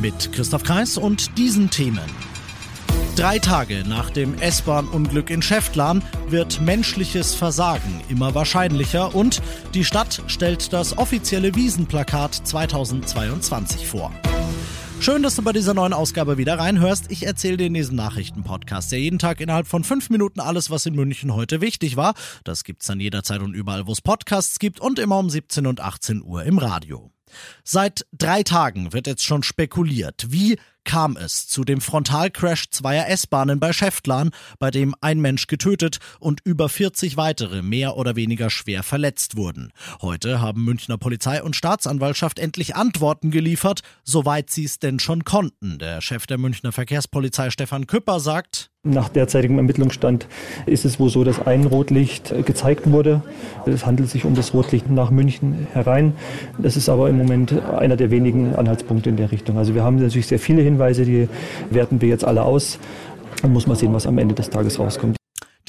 Mit Christoph Kreis und diesen Themen. Drei Tage nach dem S-Bahn-Unglück in Schäftlarn wird menschliches Versagen immer wahrscheinlicher und die Stadt stellt das offizielle Wiesenplakat 2022 vor. Schön, dass du bei dieser neuen Ausgabe wieder reinhörst. Ich erzähle dir in diesem Nachrichtenpodcast, der jeden Tag innerhalb von fünf Minuten alles, was in München heute wichtig war. Das gibt's dann jederzeit und überall, wo es Podcasts gibt und immer um 17 und 18 Uhr im Radio. Seit drei Tagen wird jetzt schon spekuliert, wie kam es zu dem Frontalcrash zweier S-Bahnen bei Schäftlarn, bei dem ein Mensch getötet und über 40 weitere mehr oder weniger schwer verletzt wurden. Heute haben Münchner Polizei und Staatsanwaltschaft endlich Antworten geliefert, soweit sie es denn schon konnten. Der Chef der Münchner Verkehrspolizei Stefan Küpper sagt, nach derzeitigem Ermittlungsstand ist es wohl so, dass ein Rotlicht gezeigt wurde. Es handelt sich um das Rotlicht nach München herein. Das ist aber im Moment einer der wenigen Anhaltspunkte in der Richtung. Also wir haben natürlich sehr viele Hinweise, die werten wir jetzt alle aus. Dann muss man sehen, was am Ende des Tages rauskommt.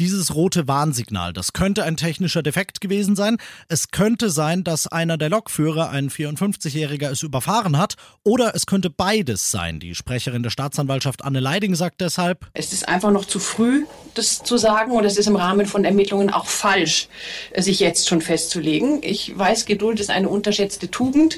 Dieses rote Warnsignal, das könnte ein technischer Defekt gewesen sein. Es könnte sein, dass einer der Lokführer, ein 54-Jähriger, es überfahren hat. Oder es könnte beides sein. Die Sprecherin der Staatsanwaltschaft Anne Leiding sagt deshalb, es ist einfach noch zu früh, das zu sagen. Und es ist im Rahmen von Ermittlungen auch falsch, sich jetzt schon festzulegen. Ich weiß, Geduld ist eine unterschätzte Tugend.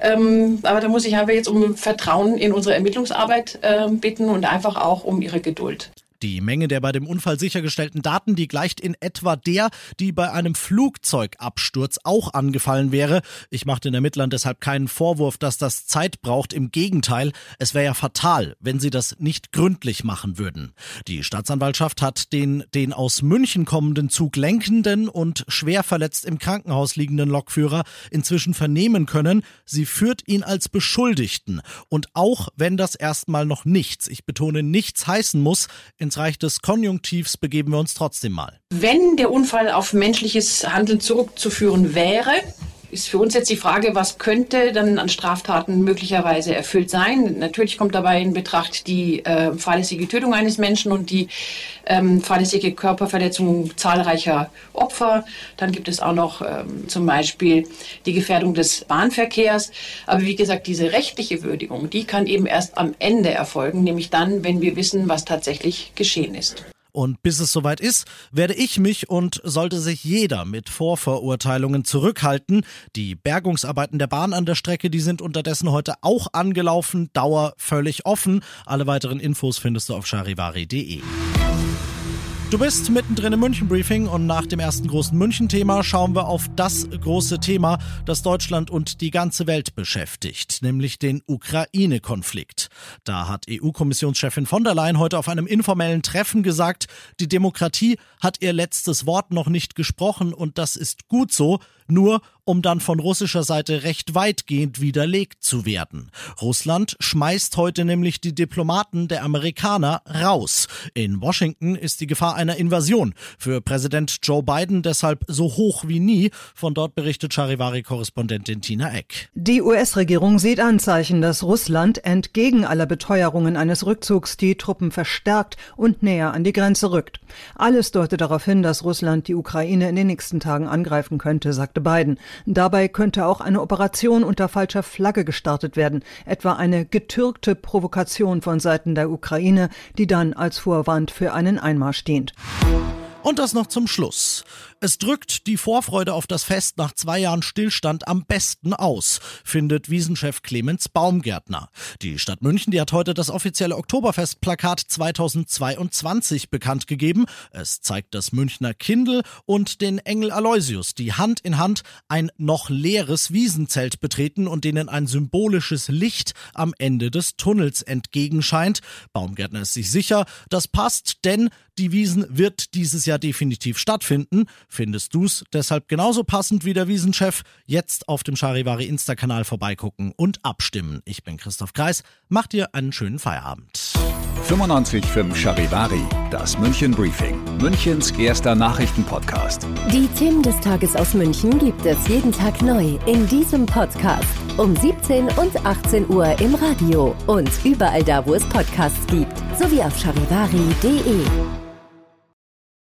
Ähm, aber da muss ich einfach jetzt um Vertrauen in unsere Ermittlungsarbeit äh, bitten und einfach auch um Ihre Geduld. Die Menge der bei dem Unfall sichergestellten Daten, die gleicht in etwa der, die bei einem Flugzeugabsturz auch angefallen wäre. Ich mache den Ermittlern deshalb keinen Vorwurf, dass das Zeit braucht. Im Gegenteil, es wäre ja fatal, wenn sie das nicht gründlich machen würden. Die Staatsanwaltschaft hat den, den aus München kommenden Zug lenkenden und schwer verletzt im Krankenhaus liegenden Lokführer inzwischen vernehmen können. Sie führt ihn als Beschuldigten. Und auch wenn das erstmal noch nichts, ich betone nichts heißen muss, ins Reich des Konjunktivs begeben wir uns trotzdem mal. Wenn der Unfall auf menschliches Handeln zurückzuführen wäre, ist für uns jetzt die Frage, was könnte dann an Straftaten möglicherweise erfüllt sein. Natürlich kommt dabei in Betracht die äh, fahrlässige Tötung eines Menschen und die ähm, fahrlässige Körperverletzung zahlreicher Opfer. Dann gibt es auch noch ähm, zum Beispiel die Gefährdung des Bahnverkehrs. Aber wie gesagt, diese rechtliche Würdigung, die kann eben erst am Ende erfolgen, nämlich dann, wenn wir wissen, was tatsächlich geschehen ist. Und bis es soweit ist, werde ich mich und sollte sich jeder mit Vorverurteilungen zurückhalten. Die Bergungsarbeiten der Bahn an der Strecke, die sind unterdessen heute auch angelaufen, Dauer völlig offen. Alle weiteren Infos findest du auf charivari.de. Du bist mittendrin im München-Briefing und nach dem ersten großen München-Thema schauen wir auf das große Thema, das Deutschland und die ganze Welt beschäftigt, nämlich den Ukraine-Konflikt. Da hat EU-Kommissionschefin von der Leyen heute auf einem informellen Treffen gesagt, die Demokratie hat ihr letztes Wort noch nicht gesprochen und das ist gut so, nur um dann von russischer Seite recht weitgehend widerlegt zu werden. Russland schmeißt heute nämlich die Diplomaten der Amerikaner raus. In Washington ist die Gefahr einer Invasion für Präsident Joe Biden deshalb so hoch wie nie. Von dort berichtet Charivari-Korrespondentin Tina Eck. Die US-Regierung sieht Anzeichen, dass Russland entgegen aller Beteuerungen eines Rückzugs die Truppen verstärkt und näher an die Grenze rückt. Alles deutet darauf hin, dass Russland die Ukraine in den nächsten Tagen angreifen könnte, sagte sagte Biden. Dabei könnte auch eine Operation unter falscher Flagge gestartet werden, etwa eine getürkte Provokation von Seiten der Ukraine, die dann als Vorwand für einen Einmarsch dient. Und das noch zum Schluss. Es drückt die Vorfreude auf das Fest nach zwei Jahren Stillstand am besten aus, findet Wiesenchef Clemens Baumgärtner. Die Stadt München, die hat heute das offizielle Oktoberfestplakat 2022 bekannt gegeben. Es zeigt das Münchner Kindl und den Engel Aloysius, die Hand in Hand ein noch leeres Wiesenzelt betreten und denen ein symbolisches Licht am Ende des Tunnels entgegenscheint. Baumgärtner ist sich sicher, das passt, denn die Wiesen wird dieses Jahr definitiv stattfinden. Findest du's deshalb genauso passend wie der Wiesenchef? Jetzt auf dem Charivari Insta-Kanal vorbeigucken und abstimmen. Ich bin Christoph Kreis. Mach dir einen schönen Feierabend. 95.5 Charivari, das München Briefing, Münchens erster Nachrichtenpodcast. Die Themen des Tages aus München gibt es jeden Tag neu in diesem Podcast. Um 17 und 18 Uhr im Radio und überall da, wo es Podcasts gibt, sowie auf charivari.de.